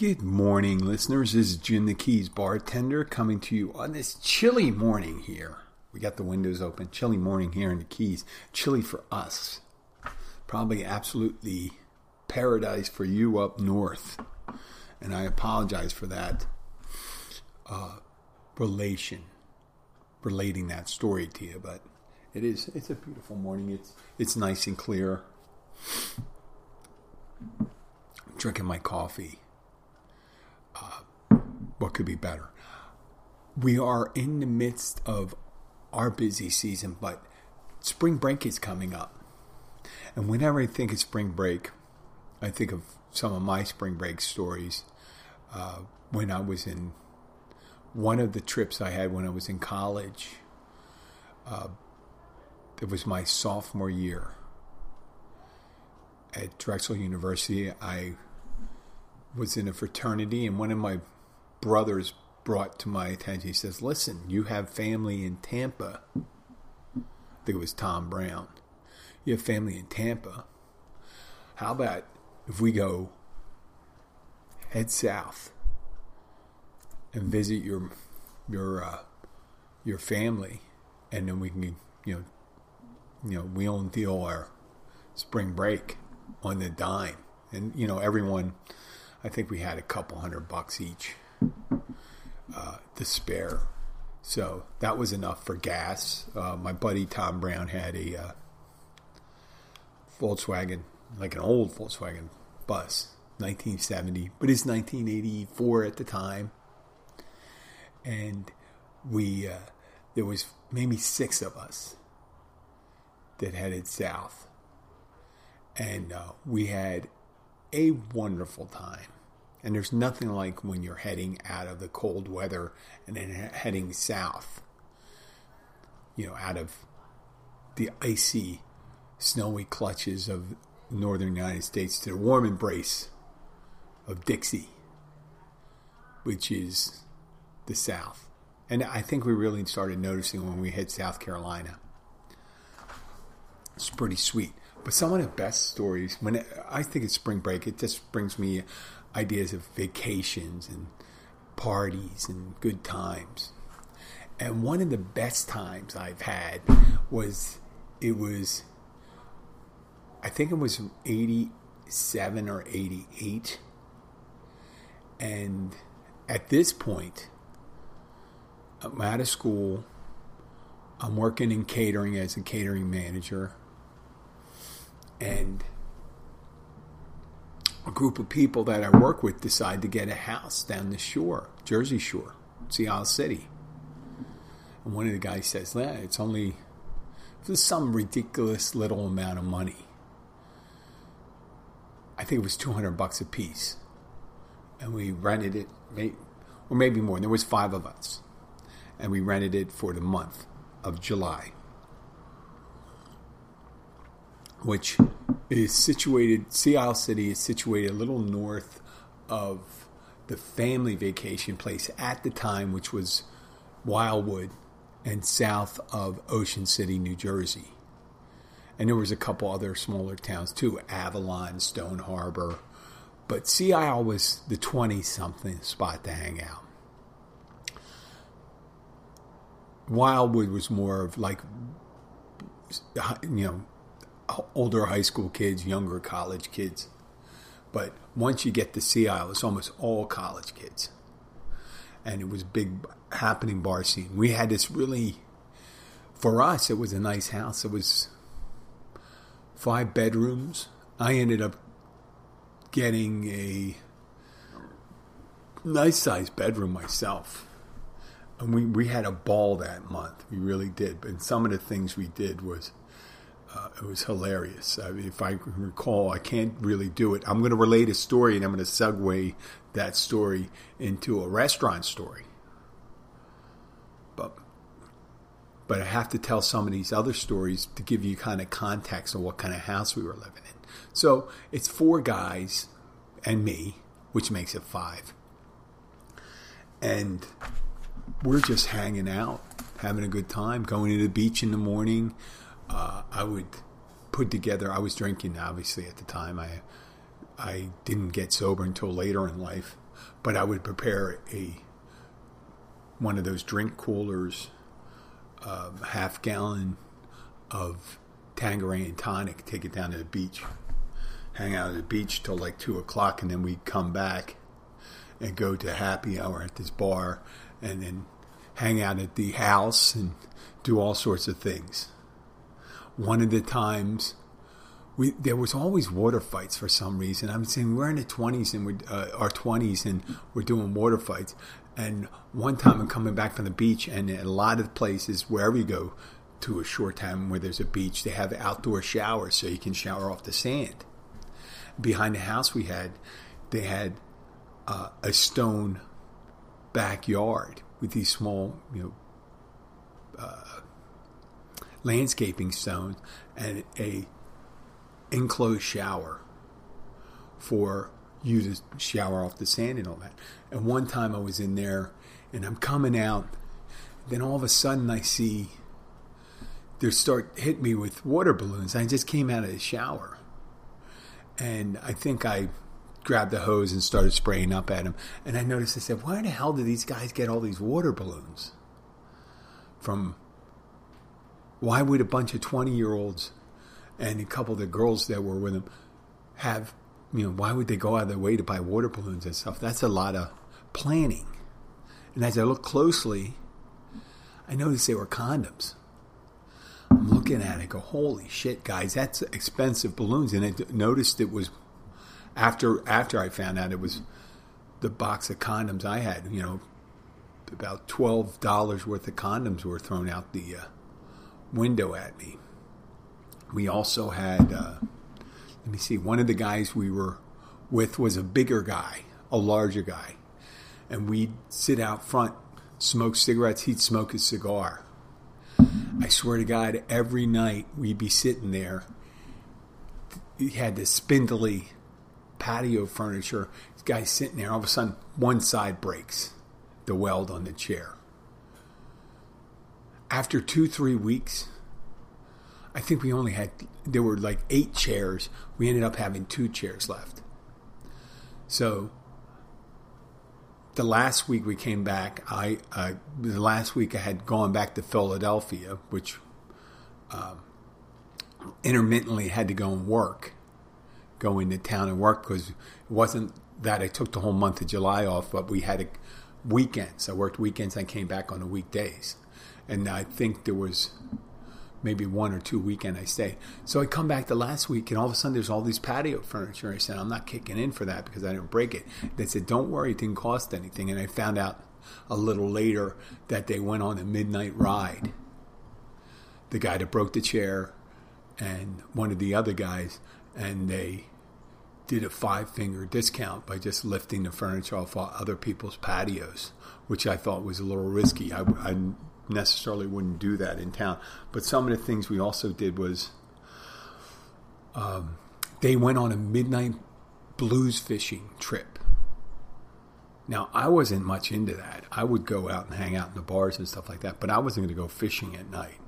Good morning, listeners. This is Jim the Keys bartender coming to you on this chilly morning here. We got the windows open. Chilly morning here in the Keys. Chilly for us. Probably absolutely paradise for you up north. And I apologize for that uh, relation, relating that story to you. But it is, it's a beautiful morning. It's, it's nice and clear. Drinking my coffee what could be better? We are in the midst of our busy season, but spring break is coming up. And whenever I think of spring break, I think of some of my spring break stories. Uh, when I was in one of the trips I had when I was in college, uh, it was my sophomore year at Drexel University. I was in a fraternity, and one of my brothers brought to my attention. He says, Listen, you have family in Tampa. I think it was Tom Brown. You have family in Tampa. How about if we go head south and visit your your uh, your family, and then we can you know you know wheel and deal our spring break on the dime, and you know everyone. I think we had a couple hundred bucks each uh, the spare. So that was enough for gas. Uh, my buddy Tom Brown had a uh, Volkswagen, like an old Volkswagen bus, 1970, but it's 1984 at the time. And we, uh, there was maybe six of us that headed south. And uh, we had a wonderful time. And there's nothing like when you're heading out of the cold weather and then heading south, you know, out of the icy, snowy clutches of northern United States to the warm embrace of Dixie, which is the South. And I think we really started noticing when we hit South Carolina. It's pretty sweet. But some of the best stories, when I think it's spring break, it just brings me ideas of vacations and parties and good times. And one of the best times I've had was it was I think it was 87 or 88. And at this point, I'm out of school. I'm working in catering as a catering manager. And a group of people that I work with decide to get a house down the shore, Jersey Shore, Sea Isle City. And one of the guys says, yeah, it's only for some ridiculous little amount of money. I think it was 200 bucks a piece. And we rented it, or maybe more. And there was five of us. And we rented it for the month of July which is situated, Sea Isle City is situated a little north of the family vacation place at the time, which was Wildwood and south of Ocean City, New Jersey. And there was a couple other smaller towns too, Avalon, Stone Harbor. But Sea Isle was the 20 something spot to hang out. Wildwood was more of like, you know, older high school kids, younger college kids. But once you get to Sea Isle, it's almost all college kids. and it was big happening bar scene. We had this really, for us, it was a nice house. It was five bedrooms. I ended up getting a nice sized bedroom myself. And we, we had a ball that month. We really did. But some of the things we did was uh, it was hilarious. I mean, if I recall, I can't really do it. I'm going to relate a story, and I'm going to segue that story into a restaurant story. But but I have to tell some of these other stories to give you kind of context of what kind of house we were living in. So it's four guys and me, which makes it five, and we're just hanging out, having a good time, going to the beach in the morning uh, I would put together. I was drinking obviously at the time. I I didn't get sober until later in life, but I would prepare a one of those drink coolers, um, half gallon of Tanqueray and tonic. Take it down to the beach, hang out at the beach till like two o'clock, and then we'd come back and go to happy hour at this bar, and then hang out at the house and do all sorts of things one of the times we there was always water fights for some reason. I'm saying we're in the 20s and we're uh, our 20s and we're doing water fights. And one time I'm coming back from the beach, and a lot of places wherever you go to a short time where there's a beach, they have outdoor showers so you can shower off the sand. Behind the house we had, they had uh, a stone backyard with these small, you know, uh, landscaping stones and a enclosed shower for you to shower off the sand and all that. And one time I was in there and I'm coming out, then all of a sudden I see they start hit me with water balloons. I just came out of the shower. And I think I grabbed the hose and started spraying up at them. And I noticed, I said, why the hell do these guys get all these water balloons? From why would a bunch of 20 year olds and a couple of the girls that were with them have, you know, why would they go out of their way to buy water balloons and stuff? That's a lot of planning. And as I look closely, I noticed they were condoms. I'm looking at it, go, holy shit, guys, that's expensive balloons. And I noticed it was after after I found out it was the box of condoms I had. You know, about twelve dollars worth of condoms were thrown out the uh, window at me. We also had, uh, let me see, one of the guys we were with was a bigger guy, a larger guy. And we'd sit out front, smoke cigarettes, he'd smoke a cigar. I swear to God, every night we'd be sitting there. He had this spindly patio furniture. This guy's sitting there. All of a sudden, one side breaks, the weld on the chair after two, three weeks, I think we only had, there were like eight chairs. We ended up having two chairs left. So the last week we came back, I, the last week I had gone back to Philadelphia, which um, intermittently had to go and work, go into town and work because it wasn't that I took the whole month of July off, but we had a, weekends. I worked weekends. I came back on the weekdays and I think there was maybe one or two weekend I stayed. So I come back the last week, and all of a sudden there's all these patio furniture. I said, I'm not kicking in for that because I didn't break it. They said, Don't worry, it didn't cost anything. And I found out a little later that they went on a midnight ride. The guy that broke the chair and one of the other guys, and they did a five finger discount by just lifting the furniture off other people's patios, which I thought was a little risky. I, I necessarily wouldn't do that in town. But some of the things we also did was um, they went on a midnight blues fishing trip. Now, I wasn't much into that. I would go out and hang out in the bars and stuff like that, but I wasn't going to go fishing at night.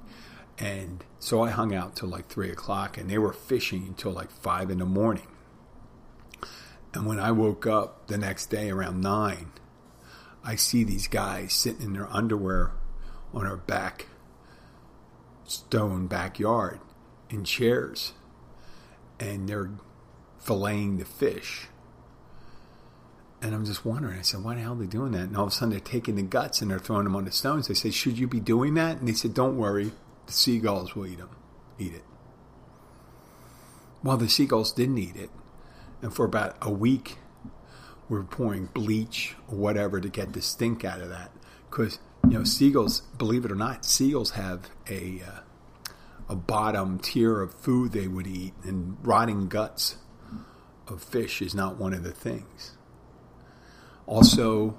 And so I hung out till like three o'clock, and they were fishing until like five in the morning. And when I woke up the next day around nine, I see these guys sitting in their underwear on our back stone backyard in chairs and they're filleting the fish And I'm just wondering. I said, why the hell are they doing that? And all of a sudden, they're taking the guts and they're throwing them on the stones. I said, should you be doing that? And they said, don't worry, the seagulls will eat them, eat it. Well, the seagulls didn't eat it, and for about a week, we were pouring bleach or whatever to get the stink out of that. Because you know, seagulls, believe it or not, seagulls have a uh, a bottom tier of food they would eat, and rotting guts of fish is not one of the things. Also,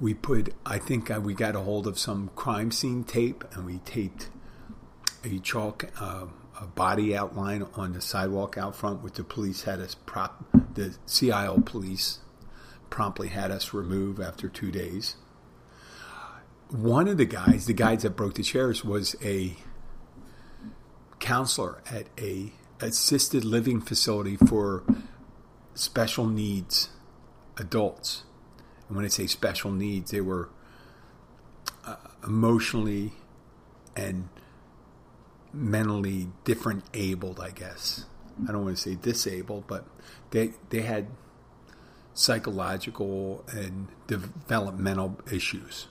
we put, I think uh, we got a hold of some crime scene tape and we taped a chalk, uh, a body outline on the sidewalk out front, which the police had us prop, the Sea Isle police promptly had us remove after two days. One of the guys, the guys that broke the chairs, was a counselor at a assisted living facility for special needs adults. And when I say special needs, they were uh, emotionally and mentally different abled, I guess. I don't want to say disabled, but they they had psychological and developmental issues.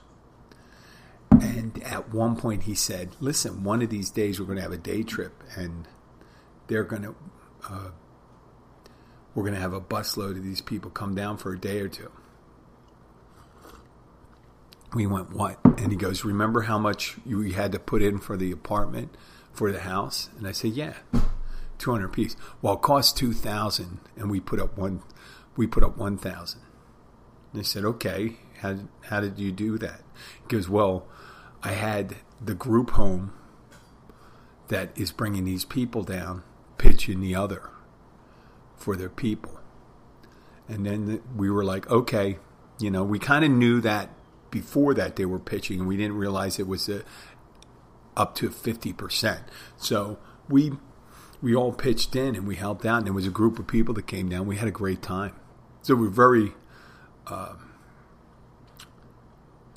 And at one point he said, "Listen, one of these days we're going to have a day trip, and they're going to uh, we're going to have a busload of these people come down for a day or two. We went, what? And he goes, remember how much you had to put in for the apartment, for the house? And I said, yeah, 200 piece. Well, it cost 2000 and we put up one, we put up 1000 They said, okay, how, how did you do that? He goes, well, I had the group home that is bringing these people down pitching the other for their people. And then we were like, okay, you know, we kind of knew that before that they were pitching, and we didn't realize it was a, up to 50%. So we we all pitched in and we helped out, and there was a group of people that came down. We had a great time. So we're very, uh,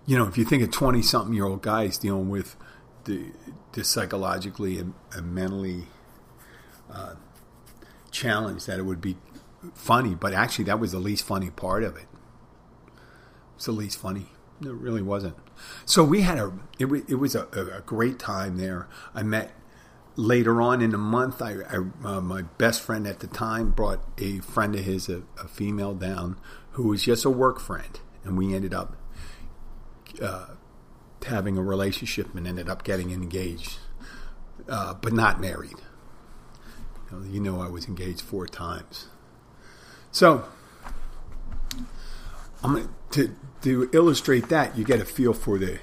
you know, if you think of 20 something year old guys dealing with the, the psychologically and, and mentally uh, challenge that it would be funny, but actually that was the least funny part of it. It's the least funny. It really wasn't. So we had a it, it was a, a great time there. I met later on in the month. I, I uh, my best friend at the time brought a friend of his, a, a, female, down who was just a work friend, and we ended up uh, having a relationship and ended up getting engaged, uh, but not married. You know, I was engaged four times. So, I'm to to illustrate that. You get a feel for the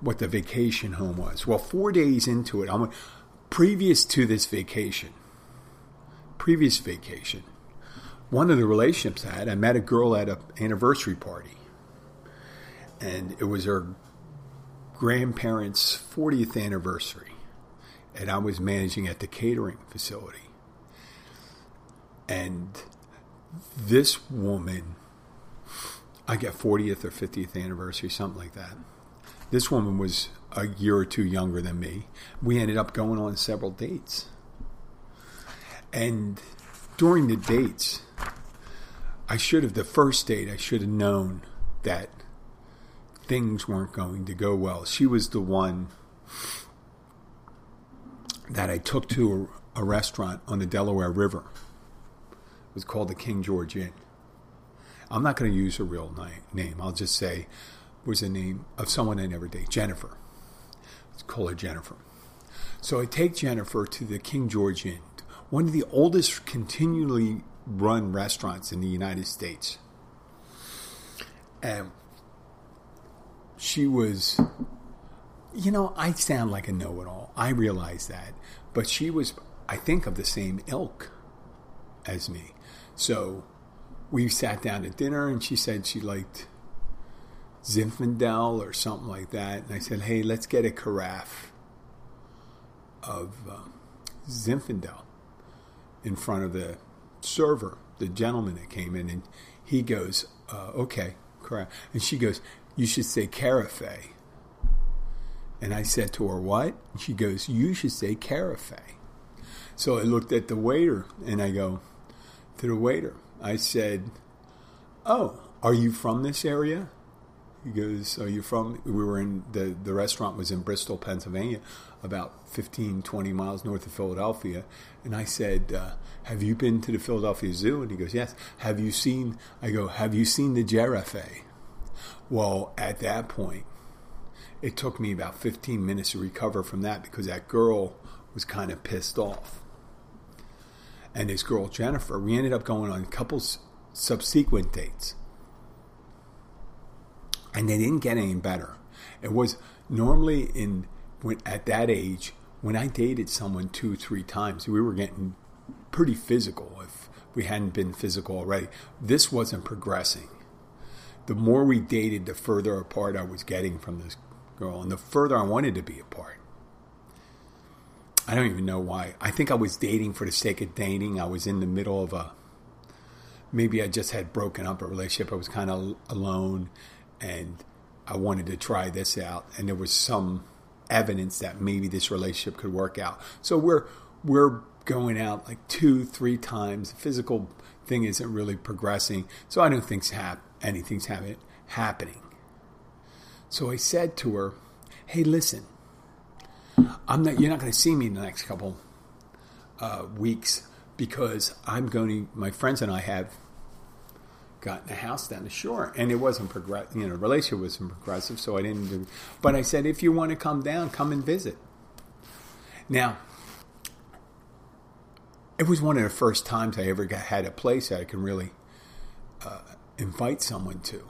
what the vacation home was. Well, four days into it, I'm previous to this vacation, previous vacation, one of the relationships I had, I met a girl at an anniversary party, and it was her grandparents' 40th anniversary and I was managing at the catering facility. And this woman, I get 40th or 50th anniversary, something like that. This woman was a year or two younger than me. We ended up going on several dates. And during the dates, I should have, the first date, I should have known that things weren't going to go well. She was the one that I took to a, a restaurant on the Delaware River. It was called the King George Inn. I'm not going to use a real name. I'll just say was the name of someone I never date, Jennifer. Let's call her Jennifer. So I take Jennifer to the King George Inn, one of the oldest continually run restaurants in the United States. And she was you know, I sound like a know it all. I realize that. But she was, I think, of the same ilk as me. So we sat down at dinner and she said she liked Zinfandel or something like that. And I said, hey, let's get a carafe of uh, Zinfandel in front of the server, the gentleman that came in. And he goes, uh, okay, carafe. And she goes, you should say carafe. And I said to her, What? She goes, You should say carafe. So I looked at the waiter and I go, To the waiter, I said, "Oh, are you from this area?" He goes, "Are you from?" We were in the the restaurant was in Bristol, Pennsylvania, about 15, 20 miles north of Philadelphia. And I said, uh, "Have you been to the Philadelphia Zoo?" And he goes, "Yes." Have you seen? I go, "Have you seen the giraffe?" Well, at that point, it took me about 15 minutes to recover from that because that girl was kind of pissed off. And this girl, Jennifer, we ended up going on a couple subsequent dates. And they didn't get any better. It was normally in when at that age, when I dated someone two, three times, we were getting pretty physical if we hadn't been physical already. This wasn't progressing. The more we dated, the further apart I was getting from this girl, and the further I wanted to be apart. I don't even know why. I think I was dating for the sake of dating. I was in the middle of a maybe I just had broken up a relationship. I was kind of alone and I wanted to try this out and there was some evidence that maybe this relationship could work out. So we're we're going out like two, three times. The physical thing isn't really progressing. So I don't think hap- anything's happen- happening. So I said to her, "Hey, listen, I'm not. You're not going to see me in the next couple uh, weeks because I'm going to. My friends and I have gotten a house down the shore, and it wasn't progress. You know, relationship wasn't progressive, so I didn't do. But I said, if you want to come down, come and visit. Now, it was one of the first times I ever got, had a place that I can really uh, invite someone to.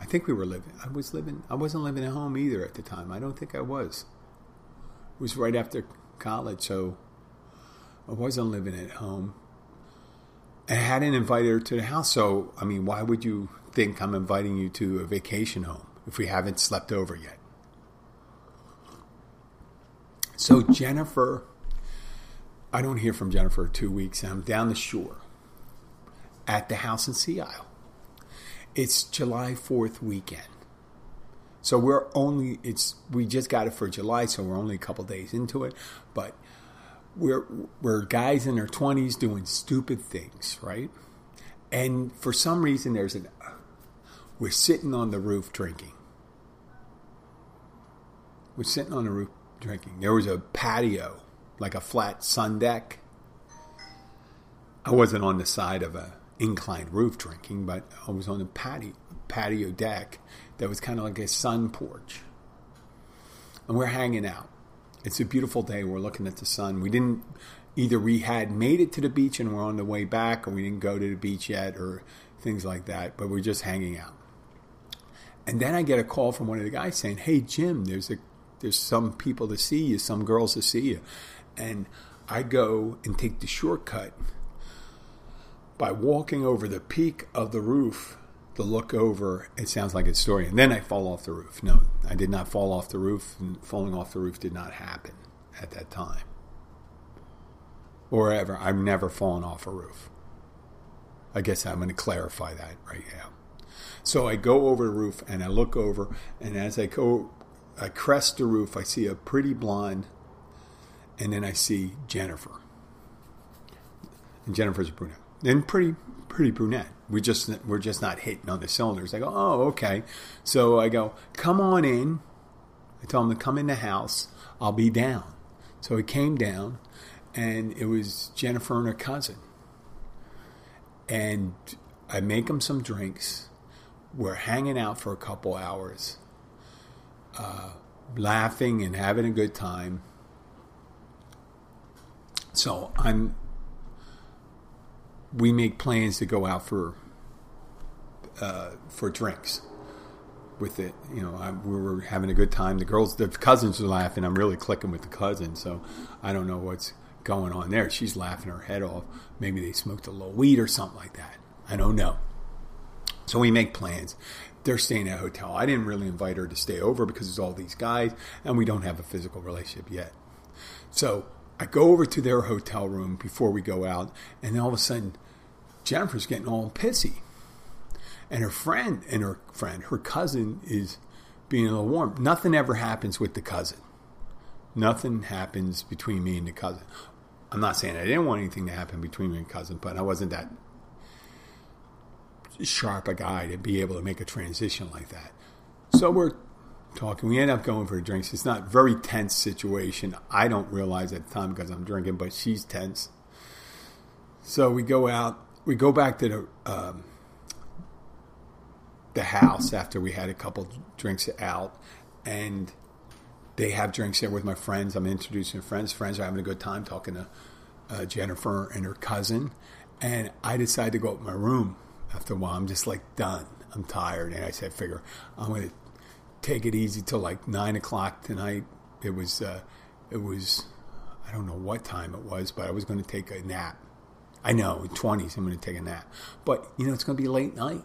I think we were living. I was living. I wasn't living at home either at the time. I don't think I was. It was right after college, so I wasn't living at home. I hadn't invited her to the house, so I mean, why would you think I'm inviting you to a vacation home if we haven't slept over yet? So Jennifer, I don't hear from Jennifer two weeks, and I'm down the shore at the house in Sea Isle. It's July 4th weekend. So we're only it's we just got it for July, so we're only a couple days into it, but we're we're guys in their 20s doing stupid things, right? And for some reason there's an we're sitting on the roof drinking. We're sitting on the roof drinking. There was a patio, like a flat sun deck. I wasn't on the side of a inclined roof drinking, but I was on a patio patio deck that was kind of like a sun porch. And we're hanging out. It's a beautiful day. We're looking at the sun. We didn't either we had made it to the beach and we're on the way back or we didn't go to the beach yet or things like that, but we're just hanging out. And then I get a call from one of the guys saying, "Hey Jim, there's a there's some people to see you, some girls to see you." And I go and take the shortcut by walking over the peak of the roof to look over, it sounds like a story. And then I fall off the roof. No, I did not fall off the roof, falling off the roof did not happen at that time. Or ever. I've never fallen off a roof. I guess I'm going to clarify that right now. So I go over the roof and I look over, and as I go, I crest the roof, I see a pretty blonde, and then I see Jennifer. And Jennifer's a brunette. And pretty pretty brunette. We just we're just not hitting on the cylinders. I go, oh okay. So I go, come on in. I told him to come in the house. I'll be down. So he came down, and it was Jennifer and her cousin. And I make them some drinks. We're hanging out for a couple hours, uh, laughing and having a good time. So I'm we make plans to go out for uh, for drinks with it. You know, I, we were having a good time. The girls, the cousins are laughing. I'm really clicking with the cousin, so I don't know what's going on there. She's laughing her head off. Maybe they smoked a little weed or something like that. I don't know. So we make plans. They're staying at a hotel. I didn't really invite her to stay over because there's all these guys, and we don't have a physical relationship yet. So I go over to their hotel room before we go out, and all of a sudden, Jennifer's getting all pissy. And her friend and her friend, her cousin, is being a little warm. Nothing ever happens with the cousin. Nothing happens between me and the cousin. I'm not saying I didn't want anything to happen between me and cousin, but I wasn't that sharp a guy to be able to make a transition like that. So we're talking. We end up going for drinks. It's not a very tense situation. I don't realize at the time because I'm drinking, but she's tense. So we go out. We go back to the um, the house after we had a couple drinks out, and they have drinks there with my friends. I'm introducing friends. Friends are having a good time talking to uh, Jennifer and her cousin, and I decide to go up to my room after a while. I'm just like done. I'm tired, and I said, "Figure I'm going to take it easy till like nine o'clock tonight." It was, uh, it was, I don't know what time it was, but I was going to take a nap. I know, twenties, I'm going to take a nap, but you know, it's going to be late night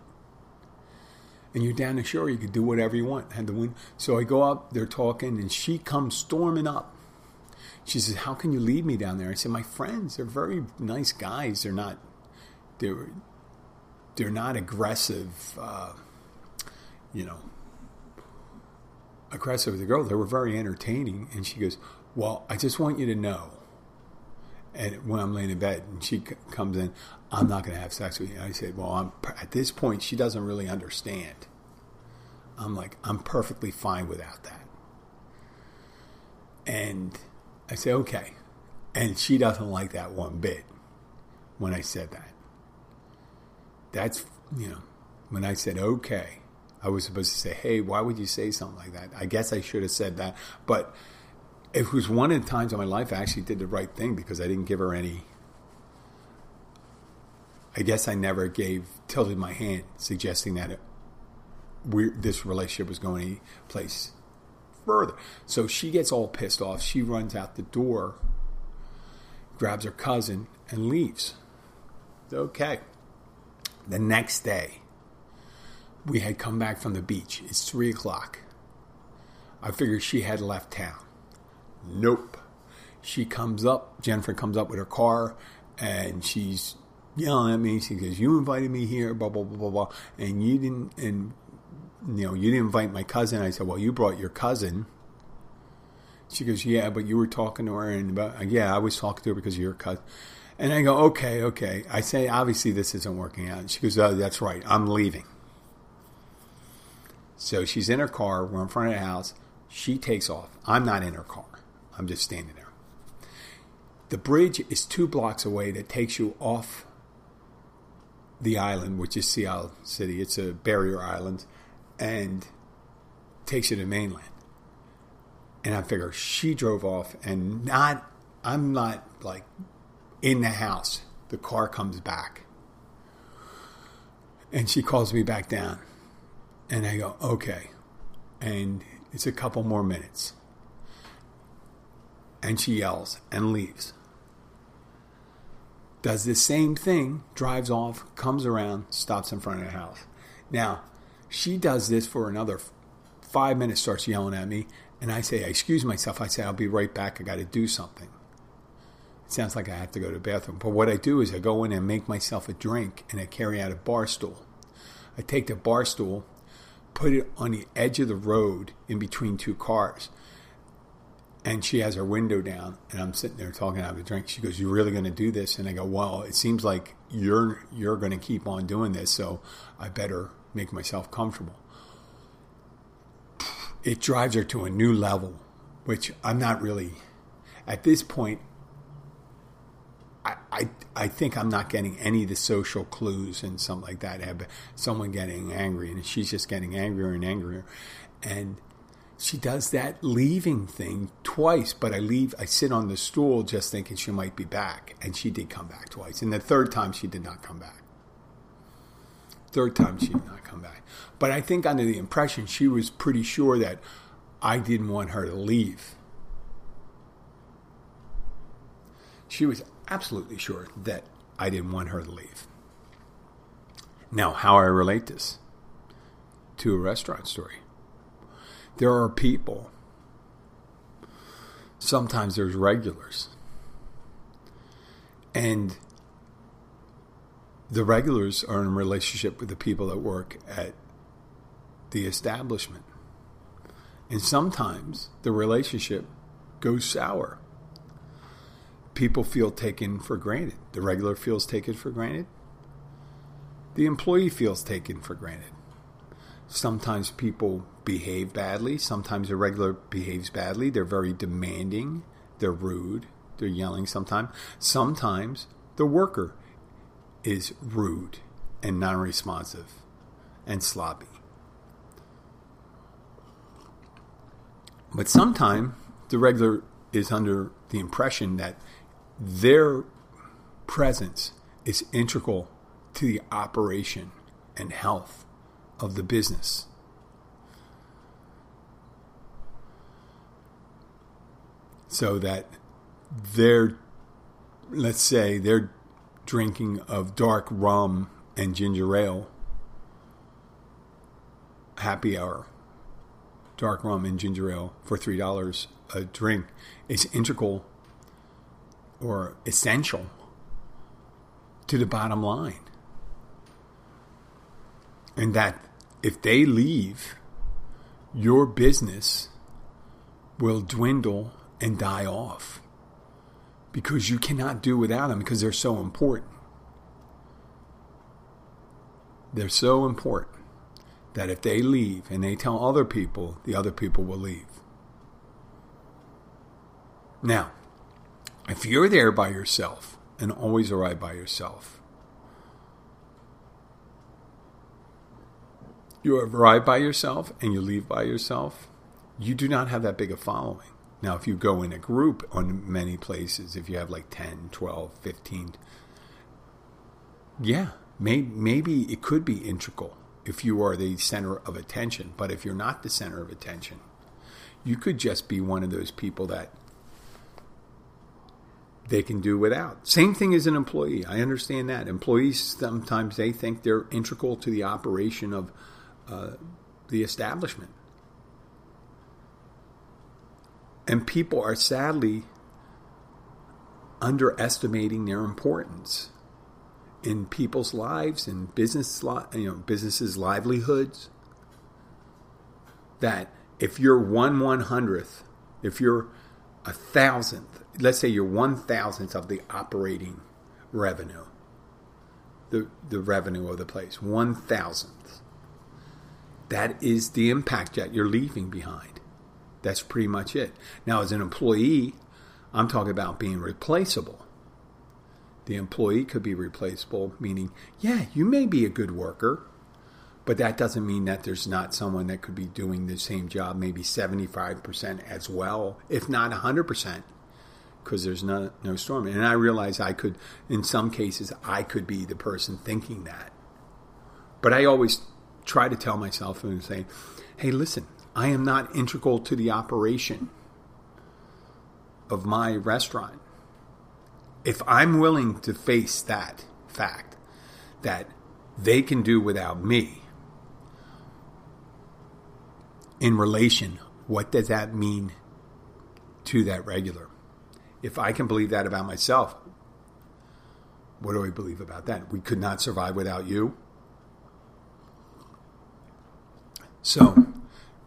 and you're down the shore, you could do whatever you want. Had the wind. So I go up, they're talking, and she comes storming up. She says, "How can you leave me down there?" I said, "My friends, they're very nice guys. They're not, they're, they're not aggressive, uh, you know, aggressive with the girl. They were very entertaining." And she goes, "Well, I just want you to know." And when I'm laying in bed, and she c- comes in, I'm not going to have sex with you. I said, well, I'm, at this point, she doesn't really understand. I'm like, I'm perfectly fine without that. And I say, okay. And she doesn't like that one bit when I said that. That's, you know, when I said, okay, I was supposed to say, hey, why would you say something like that? I guess I should have said that. But it was one of the times in my life I actually did the right thing because I didn't give her any I guess I never gave tilted my hand, suggesting that it, we, this relationship was going any place further. So she gets all pissed off. She runs out the door, grabs her cousin, and leaves. Okay. The next day, we had come back from the beach. It's three o'clock. I figured she had left town. Nope. She comes up, Jennifer comes up with her car, and she's yelling at me. She goes, "You invited me here, blah blah blah blah blah, and you didn't, and you know, you didn't invite my cousin." I said, "Well, you brought your cousin." She goes, "Yeah, but you were talking to her, and about uh, yeah, I was talking to her because of your cousin." And I go, "Okay, okay." I say, "Obviously, this isn't working out." She goes, "Oh, that's right. I'm leaving." So she's in her car. We're in front of the house. She takes off. I'm not in her car. I'm just standing there. The bridge is two blocks away that takes you off the island, which is Sea City. It's a barrier island, and takes you to mainland. And I figure she drove off, and not. I'm not like in the house. The car comes back, and she calls me back down, and I go okay, and it's a couple more minutes, and she yells and leaves does the same thing, drives off, comes around, stops in front of the house. Now, she does this for another five minutes, starts yelling at me, and I say, I excuse myself. I say, I'll be right back. I got to do something. It sounds like I have to go to the bathroom. But what I do is I go in and make myself a drink, and I carry out a bar stool. I take the bar stool, put it on the edge of the road in between two cars and she has her window down and i'm sitting there talking out of a drink she goes you're really going to do this and i go well it seems like you're you're going to keep on doing this so i better make myself comfortable it drives her to a new level which i'm not really at this point I, I, I think I'm not getting any of the social clues and something like that. Have someone getting angry, and she's just getting angrier and angrier. And she does that leaving thing twice, but I leave, I sit on the stool just thinking she might be back. And she did come back twice. And the third time she did not come back. Third time she did not come back. But I think under the impression she was pretty sure that I didn't want her to leave. She was absolutely sure that I didn't want her to leave. Now, how I relate this to a restaurant story there are people. Sometimes there's regulars. And the regulars are in a relationship with the people that work at the establishment. And sometimes the relationship goes sour. People feel taken for granted. The regular feels taken for granted. the employee feels taken for granted. Sometimes people behave badly. Sometimes a regular behaves badly. They're very demanding. They're rude. They're yelling sometimes. Sometimes the worker is rude and non responsive and sloppy. But sometimes the regular is under the impression that their presence is integral to the operation and health of the business. So that they're, let's say, they're drinking of dark rum and ginger ale, happy hour, dark rum and ginger ale for $3 a drink is integral or essential to the bottom line. And that if they leave, your business will dwindle and die off because you cannot do without them because they're so important. They're so important that if they leave and they tell other people, the other people will leave. Now, if you're there by yourself and always arrive by yourself, you arrive by yourself and you leave by yourself, you do not have that big a following. Now, if you go in a group on many places, if you have like 10, 12, 15, yeah, may, maybe it could be integral if you are the center of attention. But if you're not the center of attention, you could just be one of those people that they can do without. Same thing as an employee. I understand that. Employees sometimes they think they're integral to the operation of the establishment. And people are sadly underestimating their importance in people's lives and business you know businesses livelihoods that if you're one one hundredth if you're a thousandth let's say you're one thousandth of the operating revenue the the revenue of the place one thousandth that is the impact that you're leaving behind that's pretty much it. Now, as an employee, I'm talking about being replaceable. The employee could be replaceable, meaning, yeah, you may be a good worker, but that doesn't mean that there's not someone that could be doing the same job, maybe 75% as well, if not 100%, because there's no, no storm. And I realize I could, in some cases, I could be the person thinking that. But I always try to tell myself and say, hey, listen, I am not integral to the operation of my restaurant. If I'm willing to face that fact that they can do without me, in relation, what does that mean to that regular? If I can believe that about myself, what do I believe about that? We could not survive without you. So,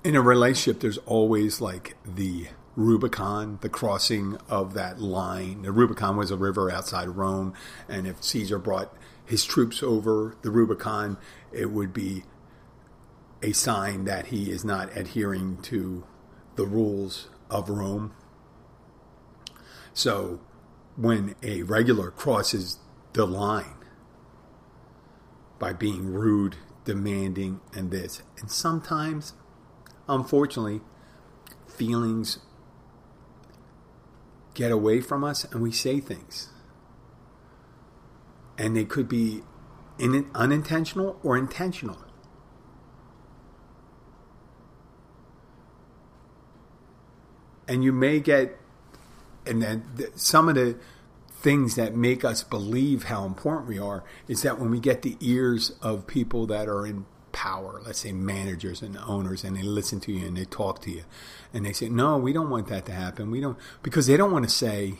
in a relationship, there's always like the Rubicon, the crossing of that line. The Rubicon was a river outside Rome, and if Caesar brought his troops over the Rubicon, it would be a sign that he is not adhering to the rules of Rome. So when a regular crosses the line by being rude, demanding, and this, and sometimes unfortunately, feelings get away from us and we say things. And they could be in, unintentional or intentional. And you may get, and then some of the things that make us believe how important we are is that when we get the ears of people that are in power, let's say managers and owners, and they listen to you and they talk to you, and they say, "No, we don't want that to happen. We don't," because they don't want to say,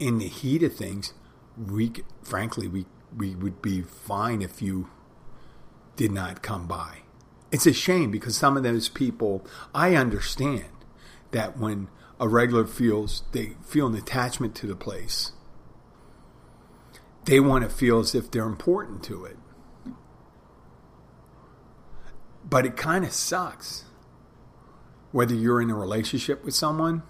in the heat of things, we frankly we we would be fine if you did not come by. It's a shame because some of those people, I understand that when a regular feels they feel an attachment to the place, they want to feel as if they're important to it But it kind of sucks. Whether you're in a relationship with someone,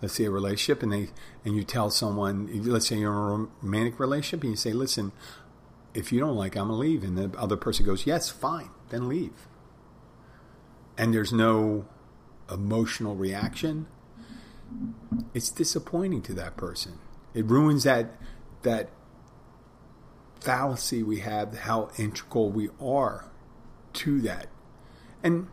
let's say a relationship, and they and you tell someone, let's say you're in a romantic relationship, and you say, "Listen, if you don't like, I'm gonna leave," and the other person goes, "Yes, fine, then leave." And there's no emotional reaction. It's disappointing to that person. It ruins that that fallacy we have, how integral we are to that. And,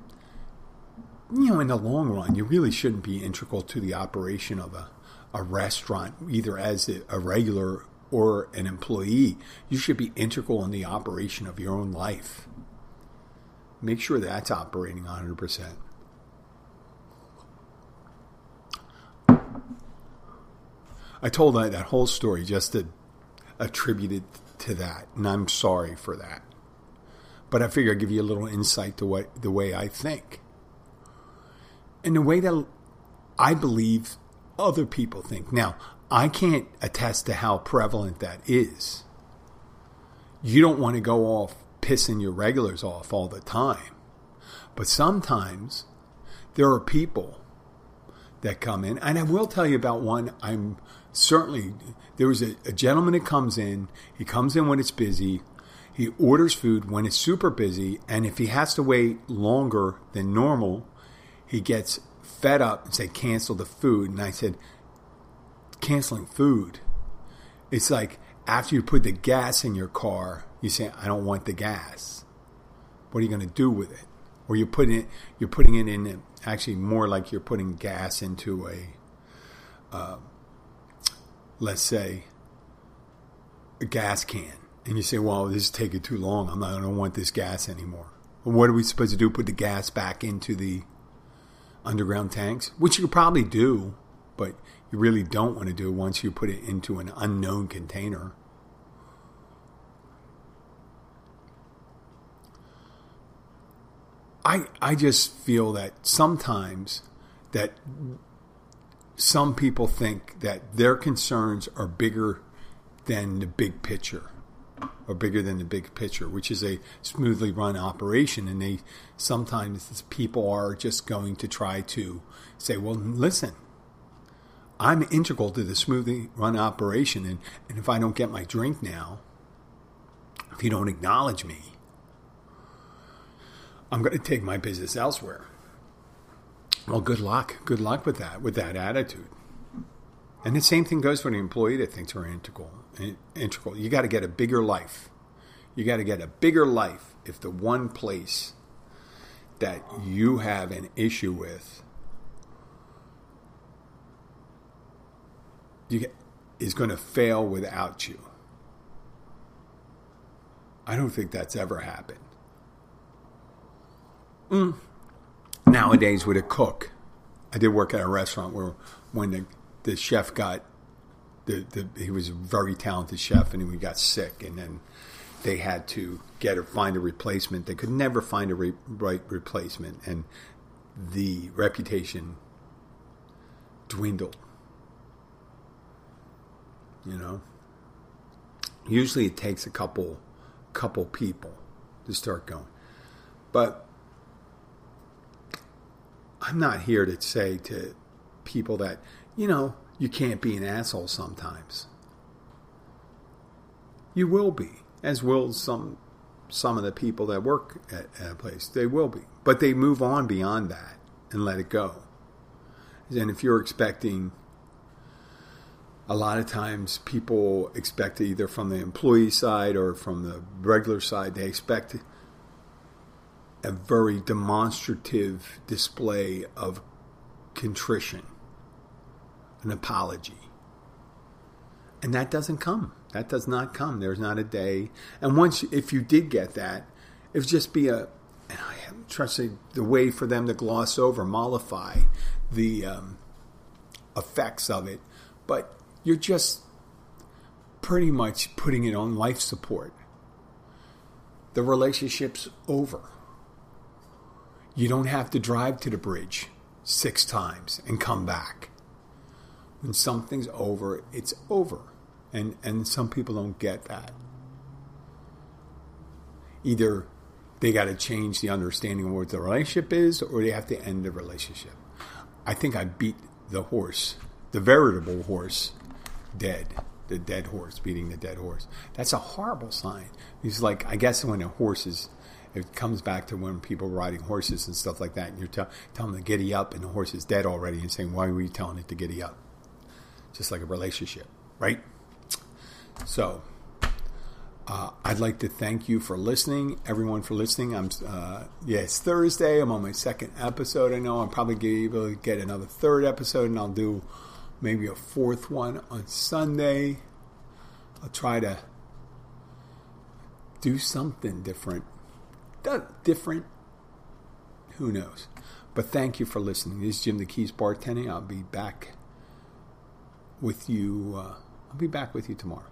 you know, in the long run, you really shouldn't be integral to the operation of a, a restaurant, either as a, a regular or an employee. You should be integral in the operation of your own life. Make sure that's operating 100%. I told that, that whole story just to attribute it to that, and I'm sorry for that. But I figure I'd give you a little insight to what the way I think. And the way that I believe other people think. Now, I can't attest to how prevalent that is. You don't want to go off pissing your regulars off all the time. But sometimes there are people that come in, and I will tell you about one I'm certainly there was a, a, gentleman that comes in he comes in when it's busy he orders food when it's super busy and if he has to wait longer than normal he gets fed up and say cancel the food. And i said canceling food? It's like after you put the gas in your car you say i don't want the gas what are you going to do with it? Or you're putting it you're putting it in actually more like you're putting gas into a uh, let's say, a gas can, and you say, well, this is taking too long. I'm not, I don't want this gas anymore. Well, what are we supposed to do? Put the gas back into the underground tanks, which you could probably do, but you really don't want to do it once you put it into an unknown container. I I just feel that sometimes that some people think that their concerns are bigger than the big picture or bigger than the big picture, which is a smoothly run operation. And they sometimes people are just going to try to say, well, listen, I'm integral to the smoothly run operation. And, and if I don't get my drink now, if you don't acknowledge me, I'm going to take my business elsewhere. Well, good luck. Good luck with that, with that attitude. And the same thing goes for an employee that thinks they're integral. Integral. You got to get a bigger life. You got to get a bigger life if the one place that you have an issue with you get, is going to fail without you. I don't think that's ever happened. Mm nowadays with a cook. I did work at a restaurant where when the, the chef got the, the he was a very talented chef and he got sick and then they had to get or find a replacement. They could never find a re, right replacement and the reputation dwindled. You know, usually it takes a couple couple people to start going, but I'm not here to say to people that, you know, you can't be an asshole sometimes. You will be, as will some some of the people that work at, at a place. They will be. But they move on beyond that and let it go. And if you're expecting a lot of times people expect either from the employee side or from the regular side, they expect a very demonstrative display of contrition, an apology. And that doesn't come. That does not come. There's not a day. And once, if you did get that, it would just be a, and I am trusting the way for them to gloss over, mollify the um, effects of it. But you're just pretty much putting it on life support. The relationship's over. You don't have to drive to the bridge six times and come back. When something's over, it's over. And, and some people don't get that. Either they got to change the understanding of what the relationship is, or they have to end the relationship. I think I beat the horse, the veritable horse, dead. The dead horse, beating the dead horse. That's a horrible sign. It's like, I guess when a horse is, it comes back to when people are riding horses and stuff like that, and you're tell, telling them to giddy up, and the horse is dead already, and saying, Why were you telling it to giddy up? Just like a relationship, right? So, uh, I'd like to thank you for listening, everyone for listening. I'm uh, yeah, it's Thursday. I'm on my second episode. I know I'm probably able to get another third episode, and I'll do maybe a fourth one on Sunday. I'll try to do something different. Different. Who knows? But thank you for listening. This is Jim the Keys bartending. I'll be back with you. Uh, I'll be back with you tomorrow.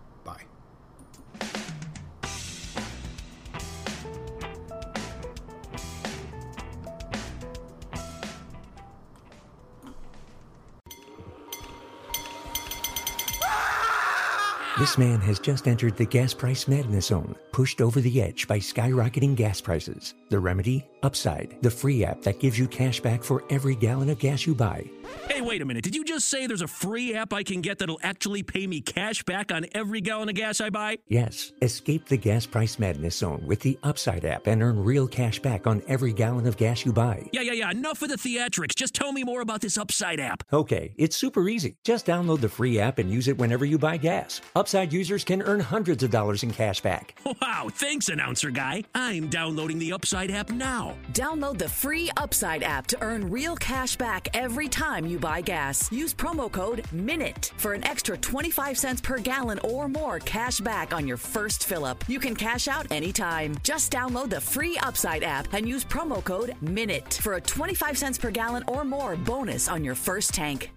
This man has just entered the gas price madness zone, pushed over the edge by skyrocketing gas prices. The remedy? Upside, the free app that gives you cash back for every gallon of gas you buy. Hey, wait a minute. Did you just say there's a free app I can get that'll actually pay me cash back on every gallon of gas I buy? Yes. Escape the gas price madness zone with the Upside app and earn real cash back on every gallon of gas you buy. Yeah, yeah, yeah. Enough of the theatrics. Just tell me more about this Upside app. Okay, it's super easy. Just download the free app and use it whenever you buy gas. Upside users can earn hundreds of dollars in cash back. Wow, thanks, announcer guy. I'm downloading the Upside app now. Download the free Upside app to earn real cash back every time you buy gas. Use promo code MINUTE for an extra 25 cents per gallon or more cash back on your first fill up. You can cash out anytime. Just download the free Upside app and use promo code MINUTE for a 25 cents per gallon or more bonus on your first tank.